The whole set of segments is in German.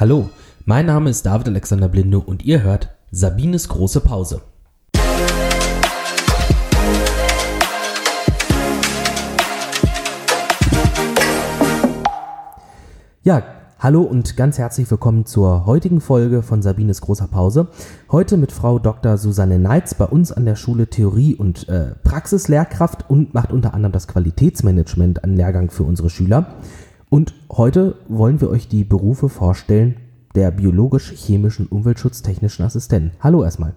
Hallo, mein Name ist David Alexander Blinde und ihr hört Sabines große Pause. Ja, hallo und ganz herzlich willkommen zur heutigen Folge von Sabines großer Pause. Heute mit Frau Dr. Susanne Neitz bei uns an der Schule Theorie und äh, Praxislehrkraft und macht unter anderem das Qualitätsmanagement an Lehrgang für unsere Schüler. Und heute wollen wir euch die Berufe vorstellen der biologisch-chemischen umweltschutztechnischen Assistenten. Hallo erstmal.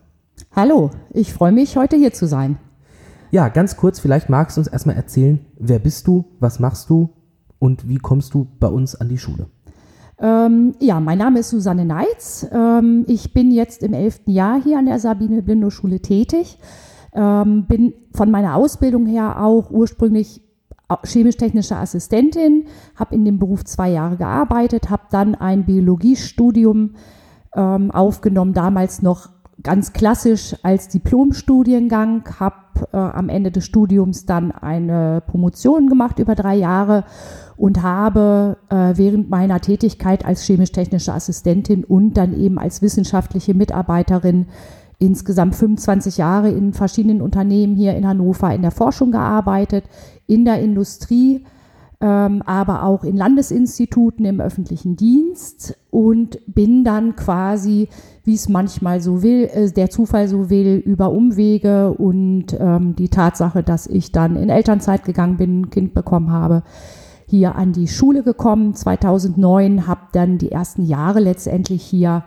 Hallo, ich freue mich, heute hier zu sein. Ja, ganz kurz, vielleicht magst du uns erstmal erzählen, wer bist du, was machst du und wie kommst du bei uns an die Schule? Ähm, ja, mein Name ist Susanne Neitz. Ähm, ich bin jetzt im elften Jahr hier an der Sabine Blindow Schule tätig. Ähm, bin von meiner Ausbildung her auch ursprünglich chemisch-technische Assistentin, habe in dem Beruf zwei Jahre gearbeitet, habe dann ein Biologiestudium ähm, aufgenommen, damals noch ganz klassisch als Diplomstudiengang, habe äh, am Ende des Studiums dann eine Promotion gemacht über drei Jahre und habe äh, während meiner Tätigkeit als chemisch-technische Assistentin und dann eben als wissenschaftliche Mitarbeiterin insgesamt 25 Jahre in verschiedenen Unternehmen hier in Hannover in der Forschung gearbeitet, in der Industrie, ähm, aber auch in Landesinstituten im öffentlichen Dienst und bin dann quasi, wie es manchmal so will, äh, der Zufall so will, über Umwege und ähm, die Tatsache, dass ich dann in Elternzeit gegangen bin, ein Kind bekommen habe, hier an die Schule gekommen. 2009 habe dann die ersten Jahre letztendlich hier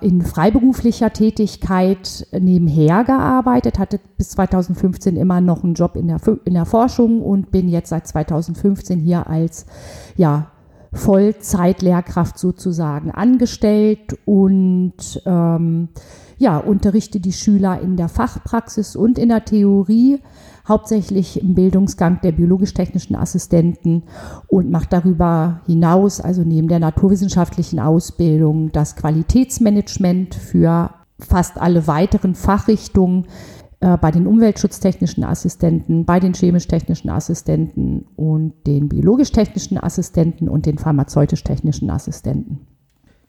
in freiberuflicher Tätigkeit nebenher gearbeitet, hatte bis 2015 immer noch einen Job in der, in der Forschung und bin jetzt seit 2015 hier als ja, Vollzeitlehrkraft sozusagen angestellt und ähm, ja, unterrichte die Schüler in der Fachpraxis und in der Theorie hauptsächlich im Bildungsgang der biologisch-technischen Assistenten und macht darüber hinaus, also neben der naturwissenschaftlichen Ausbildung, das Qualitätsmanagement für fast alle weiteren Fachrichtungen äh, bei den umweltschutztechnischen Assistenten, bei den chemisch-technischen Assistenten und den biologisch-technischen Assistenten und den pharmazeutisch-technischen Assistenten.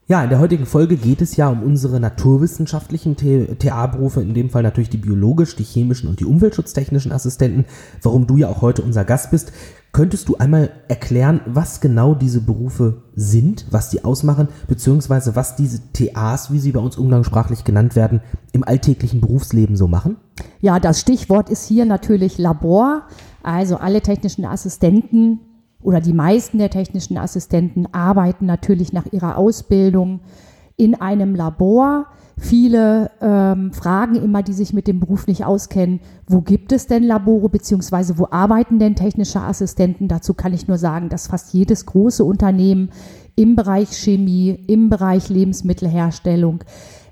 Ja, in der heutigen Folge geht es ja um unsere naturwissenschaftlichen TA-Berufe, in dem Fall natürlich die biologisch, die chemischen und die umweltschutztechnischen Assistenten, warum du ja auch heute unser Gast bist. Könntest du einmal erklären, was genau diese Berufe sind, was die ausmachen, beziehungsweise was diese TAs, wie sie bei uns umgangssprachlich genannt werden, im alltäglichen Berufsleben so machen? Ja, das Stichwort ist hier natürlich Labor. Also alle technischen Assistenten oder die meisten der technischen Assistenten arbeiten natürlich nach ihrer Ausbildung in einem Labor. Viele ähm, fragen immer, die sich mit dem Beruf nicht auskennen, wo gibt es denn Labore beziehungsweise wo arbeiten denn technische Assistenten? Dazu kann ich nur sagen, dass fast jedes große Unternehmen im Bereich Chemie, im Bereich Lebensmittelherstellung,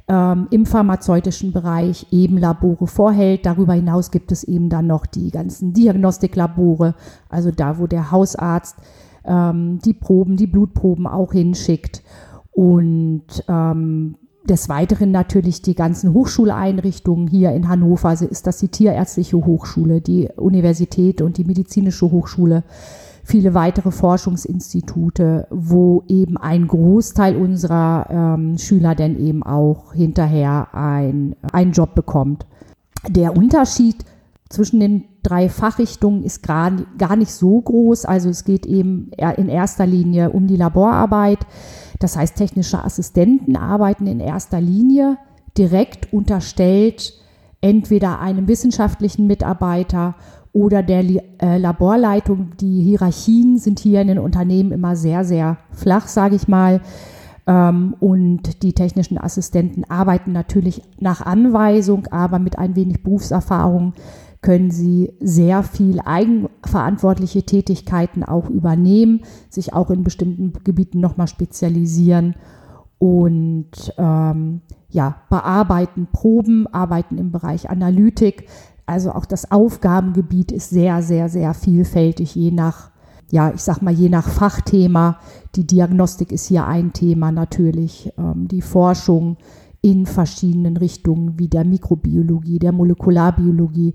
ähm, im pharmazeutischen Bereich eben Labore vorhält. Darüber hinaus gibt es eben dann noch die ganzen Diagnostiklabore, also da, wo der Hausarzt ähm, die Proben, die Blutproben auch hinschickt. Und ähm, des Weiteren natürlich die ganzen Hochschuleinrichtungen hier in Hannover. Also ist das die Tierärztliche Hochschule, die Universität und die Medizinische Hochschule viele weitere Forschungsinstitute, wo eben ein Großteil unserer ähm, Schüler denn eben auch hinterher ein, einen Job bekommt. Der Unterschied zwischen den drei Fachrichtungen ist gar, gar nicht so groß. Also es geht eben in erster Linie um die Laborarbeit. Das heißt, technische Assistenten arbeiten in erster Linie direkt unterstellt entweder einem wissenschaftlichen Mitarbeiter oder der äh, Laborleitung. Die Hierarchien sind hier in den Unternehmen immer sehr, sehr flach, sage ich mal. Ähm, und die technischen Assistenten arbeiten natürlich nach Anweisung, aber mit ein wenig Berufserfahrung können sie sehr viel eigenverantwortliche Tätigkeiten auch übernehmen, sich auch in bestimmten Gebieten nochmal spezialisieren und ähm, ja, bearbeiten Proben, arbeiten im Bereich Analytik. Also auch das Aufgabengebiet ist sehr, sehr, sehr vielfältig, je nach, ja, ich sag mal, je nach Fachthema. Die Diagnostik ist hier ein Thema natürlich. Ähm, die Forschung in verschiedenen Richtungen wie der Mikrobiologie, der Molekularbiologie,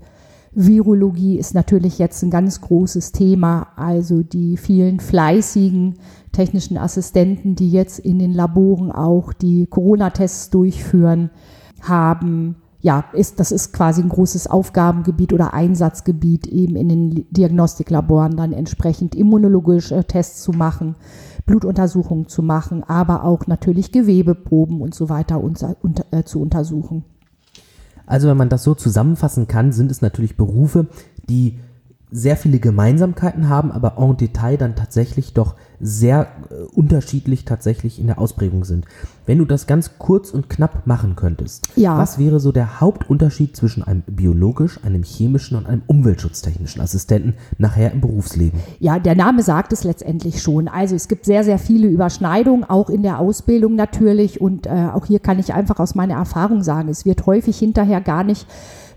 Virologie ist natürlich jetzt ein ganz großes Thema. Also die vielen fleißigen technischen Assistenten, die jetzt in den Laboren auch die Corona-Tests durchführen, haben ja, ist, das ist quasi ein großes Aufgabengebiet oder Einsatzgebiet, eben in den Diagnostiklaboren dann entsprechend immunologische Tests zu machen, Blutuntersuchungen zu machen, aber auch natürlich Gewebeproben und so weiter unter, unter, äh, zu untersuchen. Also wenn man das so zusammenfassen kann, sind es natürlich Berufe, die sehr viele Gemeinsamkeiten haben, aber en Detail dann tatsächlich doch sehr äh, unterschiedlich tatsächlich in der Ausprägung sind. Wenn du das ganz kurz und knapp machen könntest, ja. was wäre so der Hauptunterschied zwischen einem biologisch, einem chemischen und einem umweltschutztechnischen Assistenten nachher im Berufsleben? Ja, der Name sagt es letztendlich schon. Also es gibt sehr, sehr viele Überschneidungen, auch in der Ausbildung natürlich. Und äh, auch hier kann ich einfach aus meiner Erfahrung sagen, es wird häufig hinterher gar nicht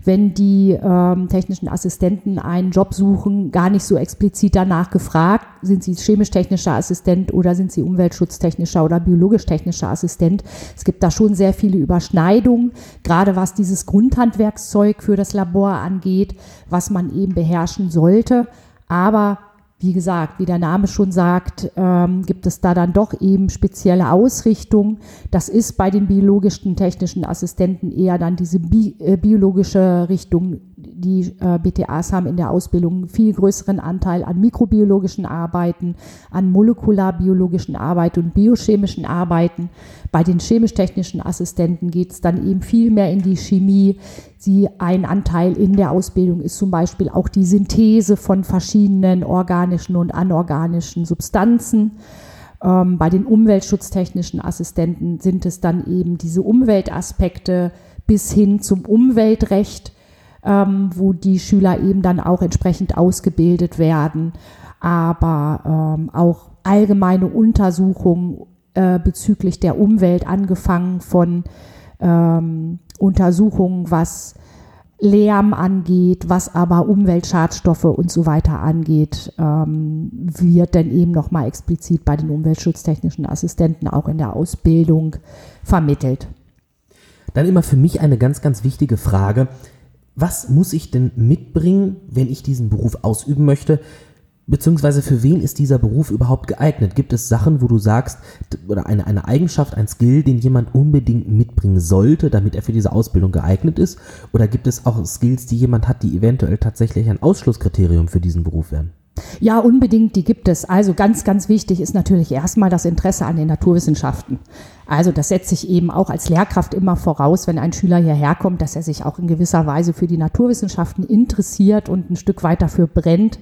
wenn die ähm, technischen Assistenten einen Job suchen, gar nicht so explizit danach gefragt, sind sie chemisch-technischer Assistent oder sind sie umweltschutztechnischer oder biologisch-technischer Assistent. Es gibt da schon sehr viele Überschneidungen, gerade was dieses Grundhandwerkszeug für das Labor angeht, was man eben beherrschen sollte. Aber wie gesagt, wie der Name schon sagt, ähm, gibt es da dann doch eben spezielle Ausrichtungen. Das ist bei den biologischen technischen Assistenten eher dann diese bi äh, biologische Richtung. Die äh, BTAs haben in der Ausbildung einen viel größeren Anteil an mikrobiologischen Arbeiten, an molekularbiologischen Arbeiten und biochemischen Arbeiten. Bei den chemisch-technischen Assistenten geht es dann eben viel mehr in die Chemie. Sie, ein Anteil in der Ausbildung ist zum Beispiel auch die Synthese von verschiedenen organischen und anorganischen Substanzen. Ähm, bei den umweltschutztechnischen Assistenten sind es dann eben diese Umweltaspekte bis hin zum Umweltrecht, ähm, wo die Schüler eben dann auch entsprechend ausgebildet werden, aber ähm, auch allgemeine Untersuchungen äh, bezüglich der Umwelt, angefangen von ähm, Untersuchungen, was Lärm angeht, was aber Umweltschadstoffe und so weiter angeht, ähm, wird dann eben nochmal explizit bei den umweltschutztechnischen Assistenten auch in der Ausbildung vermittelt. Dann immer für mich eine ganz, ganz wichtige Frage. Was muss ich denn mitbringen, wenn ich diesen Beruf ausüben möchte? Beziehungsweise für wen ist dieser Beruf überhaupt geeignet? Gibt es Sachen, wo du sagst, oder eine, eine Eigenschaft, ein Skill, den jemand unbedingt mitbringen sollte, damit er für diese Ausbildung geeignet ist? Oder gibt es auch Skills, die jemand hat, die eventuell tatsächlich ein Ausschlusskriterium für diesen Beruf wären? Ja, unbedingt, die gibt es. Also ganz, ganz wichtig ist natürlich erstmal das Interesse an den Naturwissenschaften. Also das setze ich eben auch als Lehrkraft immer voraus, wenn ein Schüler hierher kommt, dass er sich auch in gewisser Weise für die Naturwissenschaften interessiert und ein Stück weit dafür brennt.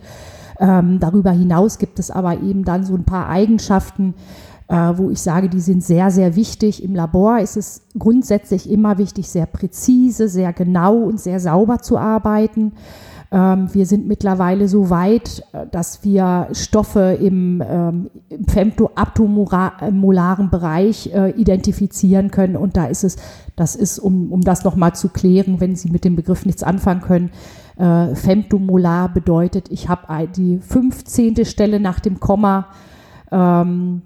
Ähm, darüber hinaus gibt es aber eben dann so ein paar Eigenschaften, äh, wo ich sage, die sind sehr, sehr wichtig. Im Labor ist es grundsätzlich immer wichtig, sehr präzise, sehr genau und sehr sauber zu arbeiten. Ähm, wir sind mittlerweile so weit, äh, dass wir Stoffe im, ähm, im femtoaptomolaren Bereich äh, identifizieren können. Und da ist es, das ist, um, um das nochmal zu klären, wenn Sie mit dem Begriff nichts anfangen können, äh, Femtomolar bedeutet, ich habe die 15. Stelle nach dem Komma, ähm,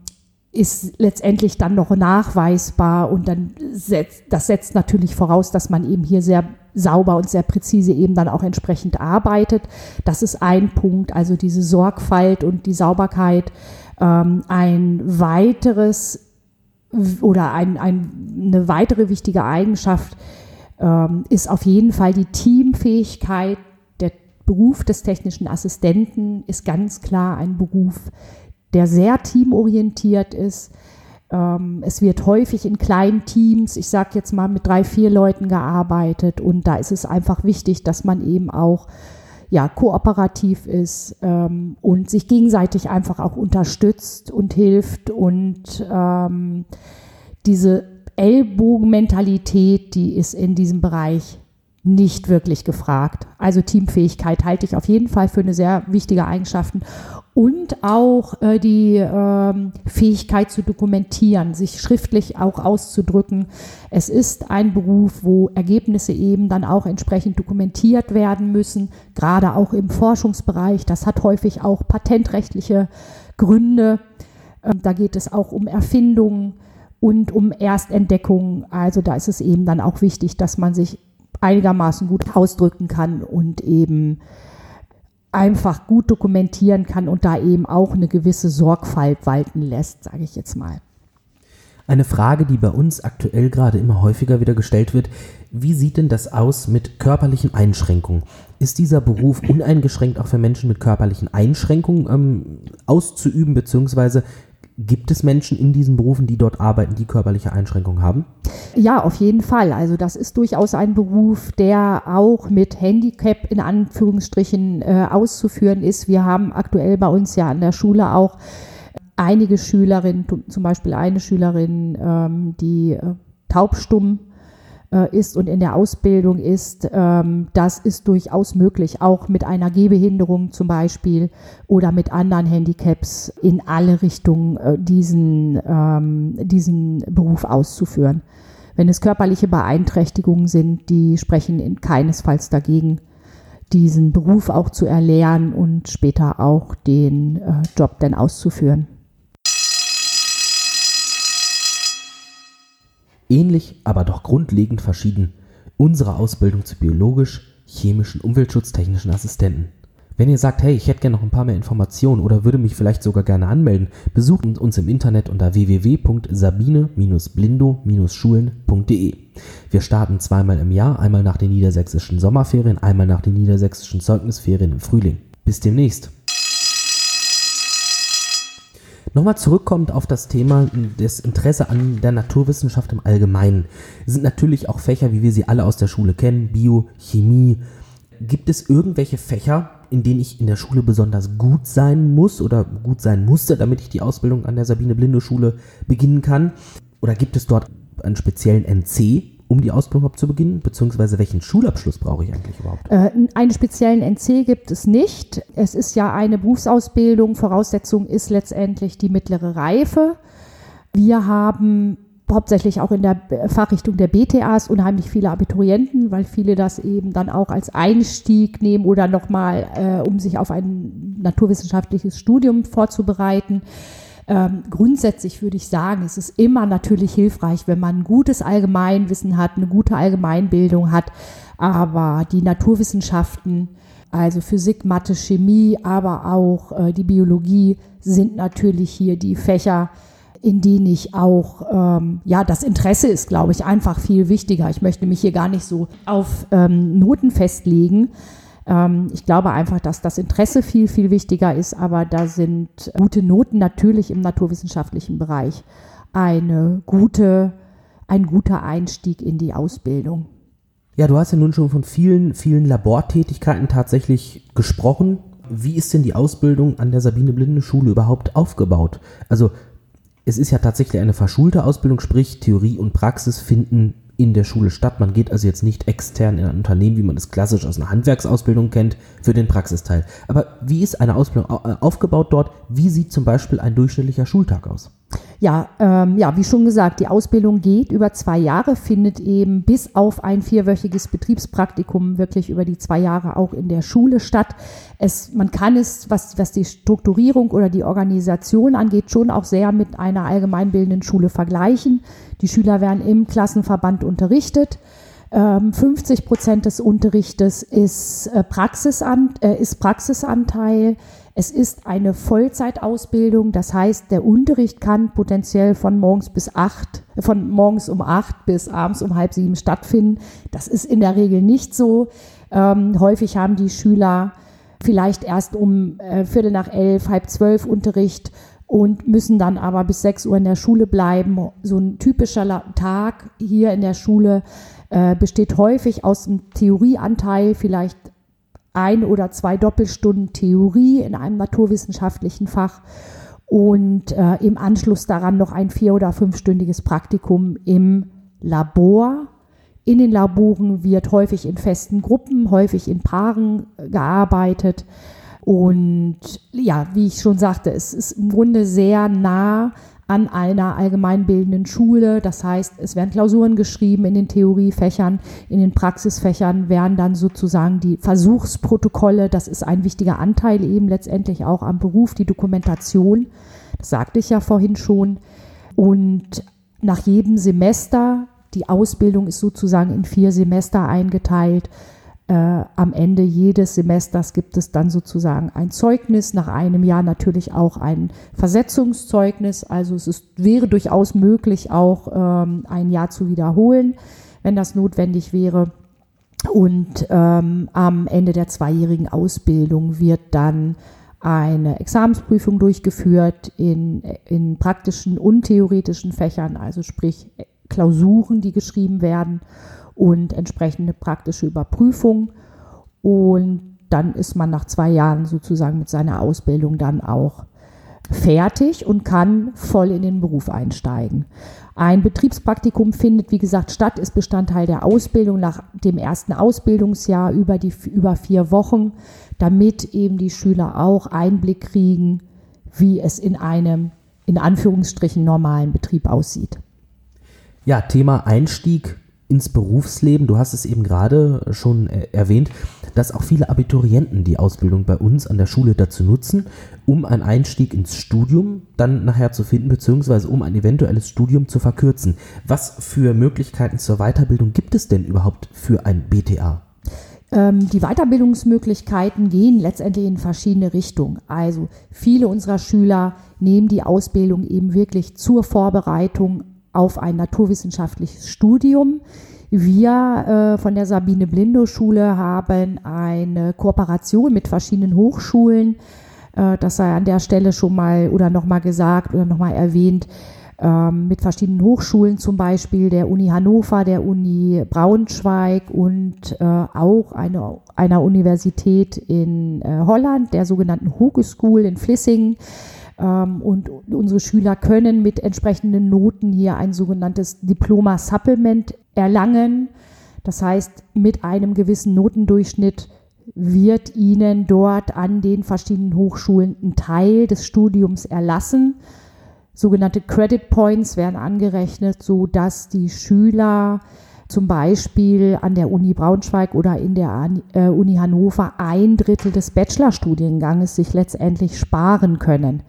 ist letztendlich dann noch nachweisbar und dann setzt, das setzt natürlich voraus, dass man eben hier sehr sauber und sehr präzise eben dann auch entsprechend arbeitet. Das ist ein Punkt, also diese Sorgfalt und die Sauberkeit. Ähm, ein weiteres oder ein, ein, eine weitere wichtige Eigenschaft ähm, ist auf jeden Fall die Teamfähigkeit. Der Beruf des technischen Assistenten ist ganz klar ein Beruf, der sehr teamorientiert ist. Ähm, es wird häufig in kleinen Teams, ich sage jetzt mal mit drei, vier Leuten gearbeitet und da ist es einfach wichtig, dass man eben auch ja, kooperativ ist ähm, und sich gegenseitig einfach auch unterstützt und hilft und ähm, diese Ellbogenmentalität, die ist in diesem Bereich nicht wirklich gefragt. Also Teamfähigkeit halte ich auf jeden Fall für eine sehr wichtige Eigenschaft und auch äh, die ähm, Fähigkeit zu dokumentieren, sich schriftlich auch auszudrücken. Es ist ein Beruf, wo Ergebnisse eben dann auch entsprechend dokumentiert werden müssen, gerade auch im Forschungsbereich. Das hat häufig auch patentrechtliche Gründe. Ähm, da geht es auch um Erfindungen und um Erstentdeckungen. Also da ist es eben dann auch wichtig, dass man sich einigermaßen gut ausdrücken kann und eben einfach gut dokumentieren kann und da eben auch eine gewisse Sorgfalt walten lässt, sage ich jetzt mal. Eine Frage, die bei uns aktuell gerade immer häufiger wieder gestellt wird, wie sieht denn das aus mit körperlichen Einschränkungen? Ist dieser Beruf uneingeschränkt auch für Menschen mit körperlichen Einschränkungen ähm, auszuüben, beziehungsweise Gibt es Menschen in diesen Berufen, die dort arbeiten, die körperliche Einschränkungen haben? Ja, auf jeden Fall. Also das ist durchaus ein Beruf, der auch mit Handicap in Anführungsstrichen äh, auszuführen ist. Wir haben aktuell bei uns ja an der Schule auch einige Schülerinnen, zum Beispiel eine Schülerin, ähm, die äh, taubstumm äh, ist und in der Ausbildung ist, ähm, das ist durchaus möglich, auch mit einer Gehbehinderung zum Beispiel oder mit anderen Handicaps in alle Richtungen äh, diesen, ähm, diesen Beruf auszuführen. Wenn es körperliche Beeinträchtigungen sind, die sprechen in keinesfalls dagegen, diesen Beruf auch zu erlernen und später auch den äh, Job dann auszuführen. Ähnlich, aber doch grundlegend verschieden unsere Ausbildung zu biologisch, chemischen, umweltschutztechnischen Assistenten. Wenn ihr sagt, hey, ich hätte gerne noch ein paar mehr Informationen oder würde mich vielleicht sogar gerne anmelden, besucht uns im Internet unter www.sabine-blindo-schulen.de. Wir starten zweimal im Jahr, einmal nach den niedersächsischen Sommerferien, einmal nach den niedersächsischen Zeugnisferien im Frühling. Bis demnächst. Nochmal zurückkommt auf das Thema des Interesse an der Naturwissenschaft im Allgemeinen. Sind natürlich auch Fächer, wie wir sie alle aus der Schule kennen, Bio, Chemie. Gibt es irgendwelche Fächer, in denen ich in der Schule besonders gut sein muss oder gut sein musste, damit ich die Ausbildung an der Sabine Blinde Schule beginnen kann? Oder gibt es dort einen speziellen NC, um die Ausbildung überhaupt zu beginnen? Beziehungsweise welchen Schulabschluss brauche ich eigentlich überhaupt? Äh, einen speziellen NC gibt es nicht. Es ist ja eine Berufsausbildung. Voraussetzung ist letztendlich die mittlere Reife. Wir haben hauptsächlich auch in der Fachrichtung der BTAs unheimlich viele Abiturienten, weil viele das eben dann auch als Einstieg nehmen oder nochmal, äh, um sich auf ein naturwissenschaftliches Studium vorzubereiten. Ähm, grundsätzlich würde ich sagen, es ist immer natürlich hilfreich, wenn man ein gutes Allgemeinwissen hat, eine gute Allgemeinbildung hat. Aber die Naturwissenschaften, also Physik, Mathe, Chemie, aber auch äh, die Biologie sind natürlich hier die Fächer, in denen ich auch, ähm, ja, das Interesse ist, glaube ich, einfach viel wichtiger. Ich möchte mich hier gar nicht so auf ähm, Noten festlegen, ähm, ich glaube einfach, dass das Interesse viel, viel wichtiger ist, aber da sind gute Noten natürlich im naturwissenschaftlichen Bereich eine gute, ein guter Einstieg in die Ausbildung. Ja, du hast ja nun schon von vielen, vielen Labortätigkeiten tatsächlich gesprochen. Wie ist denn die Ausbildung an der Sabine Blinde Schule überhaupt aufgebaut? Also es ist ja tatsächlich eine verschulte Ausbildung, sprich Theorie und Praxis finden in der Schule statt. Man geht also jetzt nicht extern in ein Unternehmen, wie man es klassisch aus einer Handwerksausbildung kennt, für den Praxisteil. Aber wie ist eine Ausbildung äh, aufgebaut dort? Wie sieht zum Beispiel ein durchschnittlicher Schultag aus? Ja, ähm, ja, wie schon gesagt, die Ausbildung geht über zwei Jahre, findet eben bis auf ein vierwöchiges Betriebspraktikum wirklich über die zwei Jahre auch in der Schule statt. Es, man kann es, was, was die Strukturierung oder die Organisation angeht, schon auch sehr mit einer allgemeinbildenden Schule vergleichen. Die Schüler werden im Klassenverband unterrichtet. 50 ähm, Prozent des Unterrichtes ist, äh, Praxisan, äh, ist Praxisanteil. Es ist eine Vollzeitausbildung, das heißt, der Unterricht kann potenziell von morgens bis acht, von morgens um acht bis abends um halb sieben stattfinden. Das ist in der Regel nicht so. Ähm, häufig haben die Schüler vielleicht erst um äh, Viertel nach elf, halb zwölf Unterricht und müssen dann aber bis sechs Uhr in der Schule bleiben. So ein typischer Tag hier in der Schule äh, besteht häufig aus einem Theorieanteil, vielleicht ein oder zwei Doppelstunden Theorie in einem naturwissenschaftlichen Fach und äh, im Anschluss daran noch ein vier- oder fünfstündiges Praktikum im Labor. In den Laboren wird häufig in festen Gruppen, häufig in Paaren gearbeitet. Und ja, wie ich schon sagte, es ist im Grunde sehr nah an einer allgemeinbildenden Schule. Das heißt, es werden Klausuren geschrieben in den Theoriefächern, in den Praxisfächern werden dann sozusagen die Versuchsprotokolle, das ist ein wichtiger Anteil eben letztendlich auch am Beruf, die Dokumentation. Das sagte ich ja vorhin schon. Und nach jedem Semester Die Ausbildung ist sozusagen in vier Semester eingeteilt. Äh, am Ende jedes Semesters gibt es dann sozusagen ein Zeugnis, nach einem Jahr natürlich auch ein Versetzungszeugnis. Also es ist, wäre durchaus möglich, auch ähm, ein Jahr zu wiederholen, wenn das notwendig wäre. Und ähm, am Ende der zweijährigen Ausbildung wird dann eine Examensprüfung durchgeführt in, in praktischen und theoretischen Fächern, also sprich Klausuren, die geschrieben werden und entsprechende praktische Überprüfung. Und dann ist man nach zwei Jahren sozusagen mit seiner Ausbildung dann auch fertig und kann voll in den Beruf einsteigen. Ein Betriebspraktikum findet, wie gesagt, statt, ist Bestandteil der Ausbildung nach dem ersten Ausbildungsjahr über, die, über vier Wochen, damit eben die Schüler auch Einblick kriegen, wie es in einem, in Anführungsstrichen, normalen Betrieb aussieht. Ja, Thema Einstieg ins Berufsleben. Du hast es eben gerade schon äh, erwähnt, dass auch viele Abiturienten die Ausbildung bei uns an der Schule dazu nutzen, um einen Einstieg ins Studium dann nachher zu finden, beziehungsweise um ein eventuelles Studium zu verkürzen. Was für Möglichkeiten zur Weiterbildung gibt es denn überhaupt für ein BTA? Ähm, die Weiterbildungsmöglichkeiten gehen letztendlich in verschiedene Richtungen. Also viele unserer Schüler nehmen die Ausbildung eben wirklich zur Vorbereitung auf ein naturwissenschaftliches Studium. Wir äh, von der Sabine Blindo Schule haben eine Kooperation mit verschiedenen Hochschulen. Äh, das sei an der Stelle schon mal oder nochmal gesagt oder nochmal erwähnt. Ähm, mit verschiedenen Hochschulen, zum Beispiel der Uni Hannover, der Uni Braunschweig und äh, auch eine, einer Universität in äh, Holland, der sogenannten Hogeschool in Flissingen. Ähm, und unsere Schüler können mit entsprechenden Noten hier ein sogenanntes Diploma Supplement erlangen. Das heißt, mit einem gewissen Notendurchschnitt wird ihnen dort an den verschiedenen Hochschulen ein Teil des Studiums erlassen. Sogenannte Credit Points werden angerechnet, so dass die Schüler zum Beispiel an der Uni Braunschweig oder in der äh, Uni Hannover ein Drittel des Bachelorstudienganges sich letztendlich sparen können.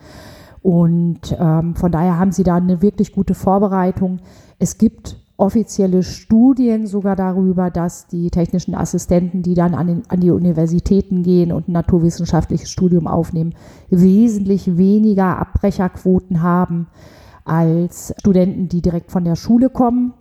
Und ähm, von daher haben sie da eine wirklich gute Vorbereitung. Es gibt offizielle Studien sogar darüber, dass die technischen Assistenten, die dann an, den, an, die Universitäten gehen und ein naturwissenschaftliches Studium aufnehmen, wesentlich weniger Abbrecherquoten haben als Studenten, die direkt von der Schule kommen.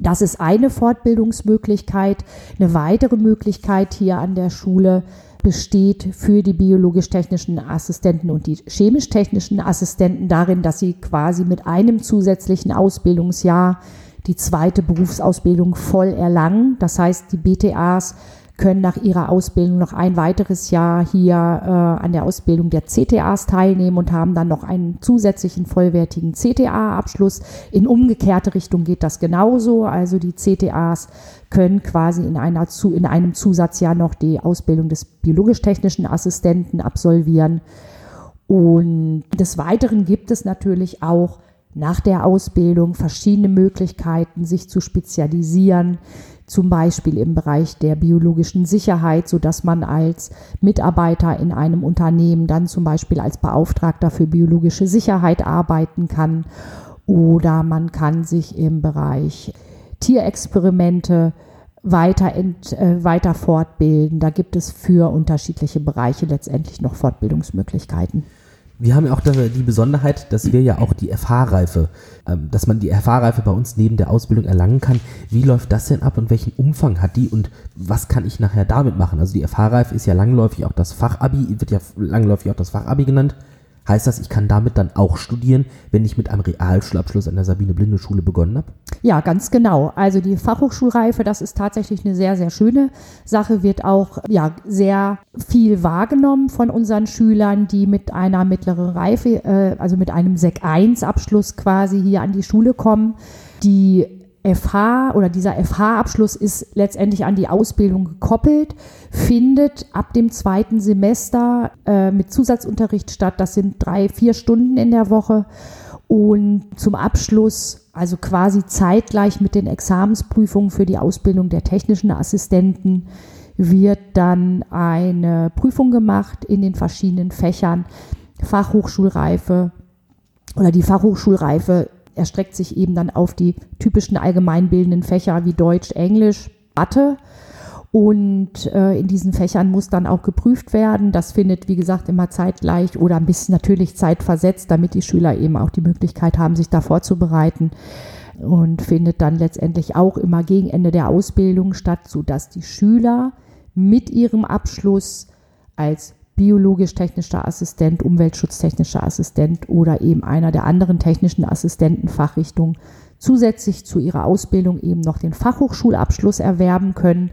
Das ist eine Fortbildungsmöglichkeit. Eine weitere Möglichkeit hier an der Schule besteht für die biologisch-technischen Assistenten und die chemisch-technischen Assistenten darin, dass sie quasi mit einem zusätzlichen Ausbildungsjahr die zweite Berufsausbildung voll erlangen. Das heißt, die BTAs können nach ihrer Ausbildung noch ein weiteres Jahr hier äh, an der Ausbildung der CTAs teilnehmen und haben dann noch einen zusätzlichen vollwertigen CTA-Abschluss. In umgekehrte Richtung geht das genauso. Also die CTAs können quasi in, einer, in einem Zusatzjahr noch die Ausbildung des biologisch-technischen Assistenten absolvieren. Und des Weiteren gibt es natürlich auch nach der Ausbildung verschiedene Möglichkeiten, sich zu spezialisieren zum Beispiel im Bereich der biologischen Sicherheit, so dass man als Mitarbeiter in einem Unternehmen dann zum Beispiel als Beauftragter für biologische Sicherheit arbeiten kann oder man kann sich im Bereich Tierexperimente weiter, ent, äh, weiter fortbilden. Da gibt es für unterschiedliche Bereiche letztendlich noch Fortbildungsmöglichkeiten. Wir haben ja auch die Besonderheit, dass wir ja auch die FH-Reife, ähm, dass man die FH-Reife bei uns neben der Ausbildung erlangen kann. Wie läuft das denn ab und welchen Umfang hat die und was kann ich nachher damit machen? Also die FH-Reife ist ja langläufig auch das Fachabi, wird ja langläufig auch das Fachabi genannt. Heißt das, ich kann damit dann auch studieren, wenn ich mit einem Realschulabschluss an der Sabine Blinde Schule begonnen habe? Ja, ganz genau. Also die Fachhochschulreife, das ist tatsächlich eine sehr, sehr schöne Sache, wird auch ja, sehr viel wahrgenommen von unseren Schülern, die mit einer mittleren Reife, äh, also mit einem Sek 1 Abschluss quasi hier an die Schule kommen. Die FH oder dieser FH-Abschluss ist letztendlich an die Ausbildung gekoppelt, findet ab dem zweiten Semester äh, mit Zusatzunterricht statt. Das sind drei, vier Stunden in der Woche. Und zum Abschluss, also quasi zeitgleich mit den Examensprüfungen für die Ausbildung der technischen Assistenten, wird dann eine Prüfung gemacht in den verschiedenen Fächern. Fachhochschulreife oder die Fachhochschulreife erstreckt sich eben dann auf die typischen allgemeinbildenden Fächer wie Deutsch, Englisch, Mathe. Und äh, in diesen Fächern muss dann auch geprüft werden. Das findet, wie gesagt, immer zeitgleich oder ein bisschen natürlich zeitversetzt, damit die Schüler eben auch die Möglichkeit haben, sich da vorzubereiten. Und findet dann letztendlich auch immer gegen Ende der Ausbildung statt, sodass die Schüler mit ihrem Abschluss als biologisch-technischer Assistent, umweltschutztechnischer Assistent oder eben einer der anderen technischen Assistentenfachrichtungen zusätzlich zu ihrer Ausbildung eben noch den Fachhochschulabschluss erwerben können.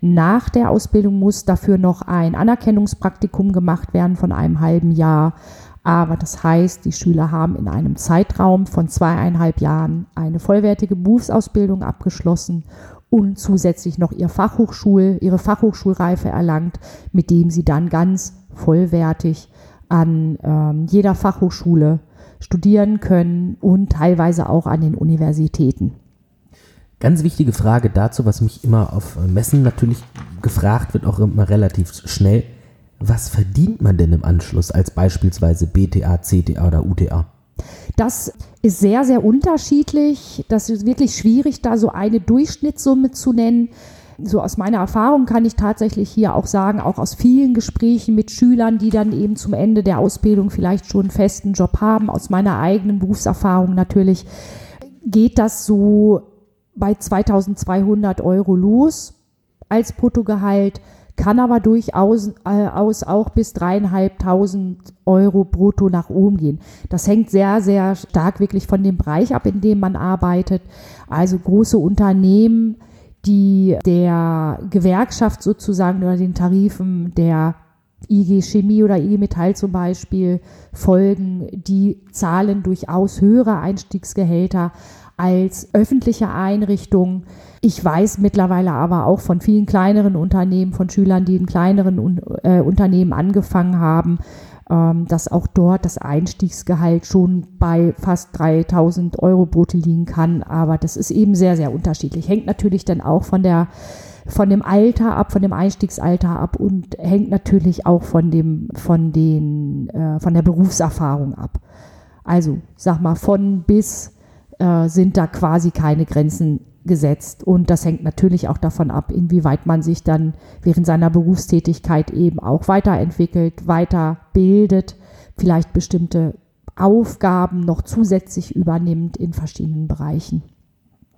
Nach der Ausbildung muss dafür noch ein Anerkennungspraktikum gemacht werden von einem halben Jahr. Aber das heißt, die Schüler haben in einem Zeitraum von zweieinhalb Jahren eine vollwertige Berufsausbildung abgeschlossen und zusätzlich noch ihr Fachhochschul, ihre Fachhochschulreife erlangt, mit dem sie dann ganz vollwertig an ähm, jeder Fachhochschule studieren können und teilweise auch an den Universitäten. Ganz wichtige Frage dazu, was mich immer auf Messen natürlich gefragt wird, auch immer relativ schnell. Was verdient man denn im Anschluss als beispielsweise BTA, CTA oder UTA? Das ist sehr, sehr unterschiedlich. Das ist wirklich schwierig, da so eine Durchschnittssumme zu nennen so aus meiner Erfahrung kann ich tatsächlich hier auch sagen, auch aus vielen Gesprächen mit Schülern, die dann eben zum Ende der Ausbildung vielleicht schon einen festen Job haben, aus meiner eigenen Berufserfahrung natürlich, geht das so bei 2200 Euro los als Bruttogehalt, kann aber durchaus äh, auch bis dreieinhalbtausend Euro brutto nach oben gehen. Das hängt sehr, sehr stark wirklich von dem Bereich ab, in dem man arbeitet. Also große Unternehmen, die der Gewerkschaft sozusagen oder den Tarifen der IG Chemie oder IG Metall zum Beispiel folgen, die zahlen durchaus höhere Einstiegsgehälter als öffentliche Einrichtungen. Ich weiß mittlerweile aber auch von vielen kleineren Unternehmen, von Schülern, die in kleineren äh, Unternehmen angefangen haben, ähm, dass auch dort das Einstiegsgehalt schon bei fast 3000 Euro brutto liegen kann. Aber das ist eben sehr, sehr unterschiedlich. Hängt natürlich dann auch von der von dem Alter ab, von dem Einstiegsalter ab und hängt natürlich auch von dem, von den, äh, von der Berufserfahrung ab. Also, sag mal, von bis äh, sind da quasi keine Grenzen gesetzt. Und das hängt natürlich auch davon ab, inwieweit man sich dann während seiner Berufstätigkeit eben auch weiterentwickelt, weiterbildet, vielleicht bestimmte Aufgaben noch zusätzlich übernimmt in verschiedenen Bereichen.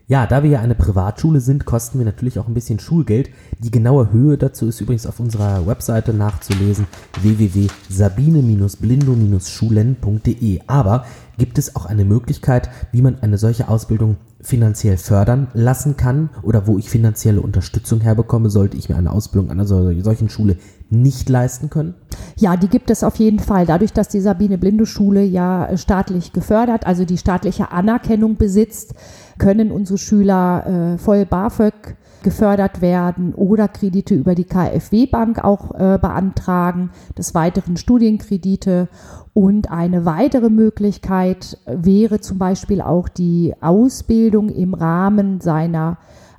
Ja, da wir ja eine Privatschule sind, kosten wir natürlich auch ein bisschen Schulgeld. Die genaue Höhe dazu ist übrigens auf unserer Webseite nachzulesen www.sabine-blindo-schulen.de. Aber gibt es auch eine Möglichkeit, wie man eine solche Ausbildung finanziell fördern lassen kann oder wo ich finanzielle Unterstützung herbekomme, sollte ich mir eine Ausbildung an einer solchen Schule nicht leisten können? Ja, die gibt es auf jeden Fall. Dadurch, dass die Sabine Blinde Schule ja staatlich gefördert, also die staatliche Anerkennung besitzt, können unsere Schüler äh, voll BAföG gefördert werden oder Kredite über die KfW-Bank auch äh, beantragen, des Weiteren Studienkredite. Und eine weitere Möglichkeit wäre zum Beispiel auch die Ausbildung im Rahmen seiner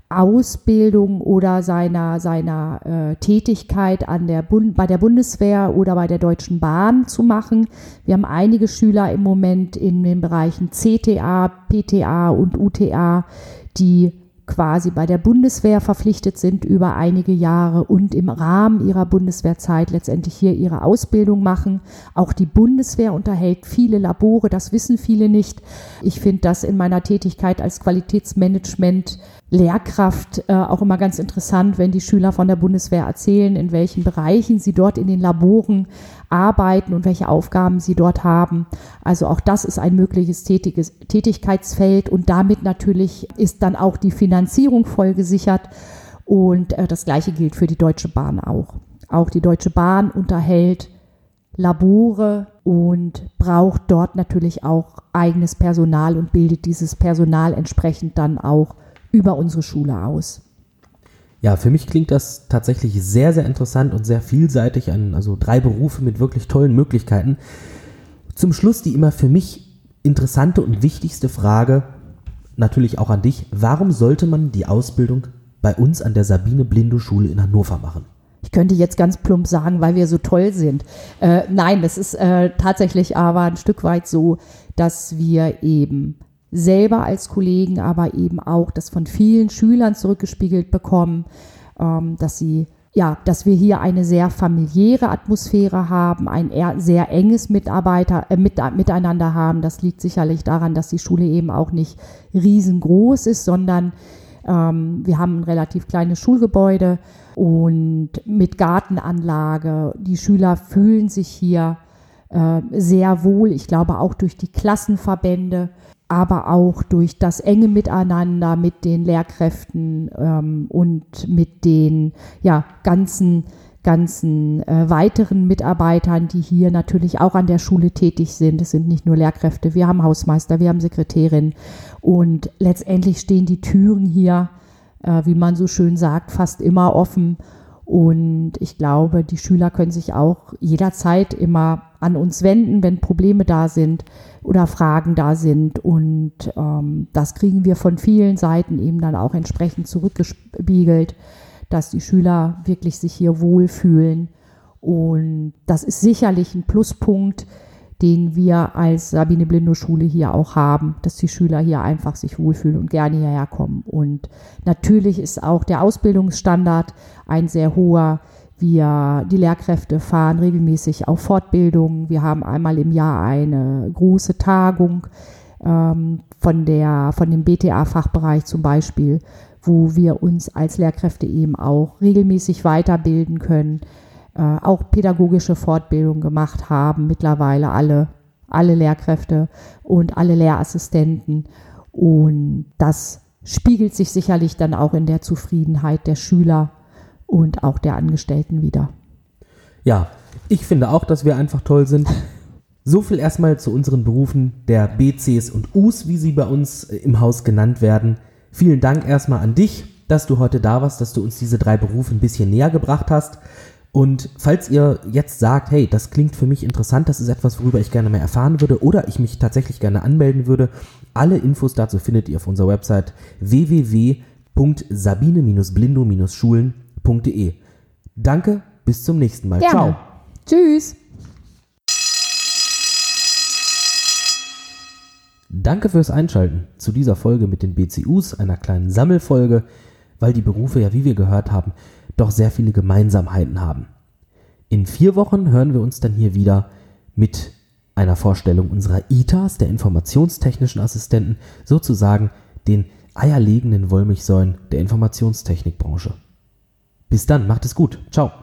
Ausbildung oder seiner, seiner äh, Tätigkeit an der Bund, bei der Bundeswehr oder bei der Deutschen Bahn zu machen. Wir haben einige Schüler im Moment in den Bereichen CTA, PTA und UTA, die quasi bei der Bundeswehr verpflichtet sind über einige Jahre und im Rahmen ihrer Bundeswehrzeit letztendlich hier ihre Ausbildung machen. Auch die Bundeswehr unterhält viele Labore, das wissen viele nicht. Ich finde das in meiner Tätigkeit als Qualitätsmanagement Lehrkraft äh, auch immer ganz interessant, wenn die Schüler von der Bundeswehr erzählen, in welchen Bereichen sie dort in den Laboren arbeiten und welche Aufgaben sie dort haben. Also auch das ist ein mögliches tätiges, Tätigkeitsfeld und damit natürlich ist dann auch die Finanzierung voll gesichert und äh, das gleiche gilt für die Deutsche Bahn auch. Auch die Deutsche Bahn unterhält Labore und braucht dort natürlich auch eigenes Personal und bildet dieses Personal entsprechend dann auch über unsere Schule aus. Ja, für mich klingt das tatsächlich sehr, sehr interessant und sehr vielseitig an, also drei Berufe mit wirklich tollen Möglichkeiten. Zum Schluss die immer für mich interessante und wichtigste Frage, natürlich auch an dich. Warum sollte man die Ausbildung bei uns an der Sabine Blindow Schule in Hannover machen? Ich könnte jetzt ganz plump sagen, weil wir so toll sind. Äh, nein, das ist äh, tatsächlich aber ein Stück weit so, dass wir eben selber als Kollegen, aber eben auch das von vielen Schülern zurückgespiegelt bekommen, ähm, dass sie ja, dass wir hier eine sehr familiäre Atmosphäre haben, ein sehr enges Mitarbeiter, äh, mit, Miteinander haben. Das liegt sicherlich daran, dass die Schule eben auch nicht riesengroß ist, sondern ähm, wir haben ein relativ kleines Schulgebäude und mit Gartenanlage. Die Schüler fühlen sich hier äh, sehr wohl, ich glaube auch durch die Klassenverbände aber auch durch das enge Miteinander mit den Lehrkräften ähm, und mit den ja, ganzen, ganzen äh, weiteren Mitarbeitern, die hier natürlich auch an der Schule tätig sind. Es sind nicht nur Lehrkräfte, wir haben Hausmeister, wir haben Sekretärin und letztendlich stehen die Türen hier, äh, wie man so schön sagt, fast immer offen. Und ich glaube, die Schüler können sich auch jederzeit immer an uns wenden, wenn Probleme da sind oder Fragen da sind. Und ähm, das kriegen wir von vielen Seiten eben dann auch entsprechend zurückgespiegelt, dass die Schüler wirklich sich hier wohlfühlen. Und das ist sicherlich ein Pluspunkt, den wir als Sabine Blindo Schule hier auch haben, dass die Schüler hier einfach sich wohlfühlen und gerne hierher kommen. Und natürlich ist auch der Ausbildungsstandard ein sehr hoher. Wir, die Lehrkräfte fahren regelmäßig auf Fortbildungen. Wir haben einmal im Jahr eine große Tagung ähm, von, der, von dem BTA-Fachbereich zum Beispiel, wo wir uns als Lehrkräfte eben auch regelmäßig weiterbilden können, auch pädagogische Fortbildung gemacht haben, mittlerweile alle, alle Lehrkräfte und alle Lehrassistenten. Und das spiegelt sich sicherlich dann auch in der Zufriedenheit der Schüler und auch der Angestellten wieder. Ja, ich finde auch, dass wir einfach toll sind. So viel erstmal zu unseren Berufen der BCs und Us, wie sie bei uns äh, im Haus genannt werden. Vielen Dank erstmal an dich, dass du heute da warst, dass du uns diese drei Berufe ein bisschen näher gebracht hast. Und falls ihr jetzt sagt, hey, das klingt für mich interessant, das ist etwas, worüber ich gerne mehr erfahren würde oder ich mich tatsächlich gerne anmelden würde, alle Infos dazu findet ihr auf unserer Website www.sabine-blindo-schulen.de. Danke, bis zum nächsten Mal. Gerne. Ciao. Tschüss. Danke fürs Einschalten zu dieser Folge mit den BCUs, einer kleinen Sammelfolge, weil die Berufe ja, wie wir gehört haben, doch sehr viele Gemeinsamheiten haben. In vier Wochen hören wir uns dann hier wieder mit einer Vorstellung unserer ITAs, der informationstechnischen Assistenten, sozusagen den eierlegenden Wollmilchsäulen der Informationstechnikbranche. Bis dann, macht es gut. Ciao.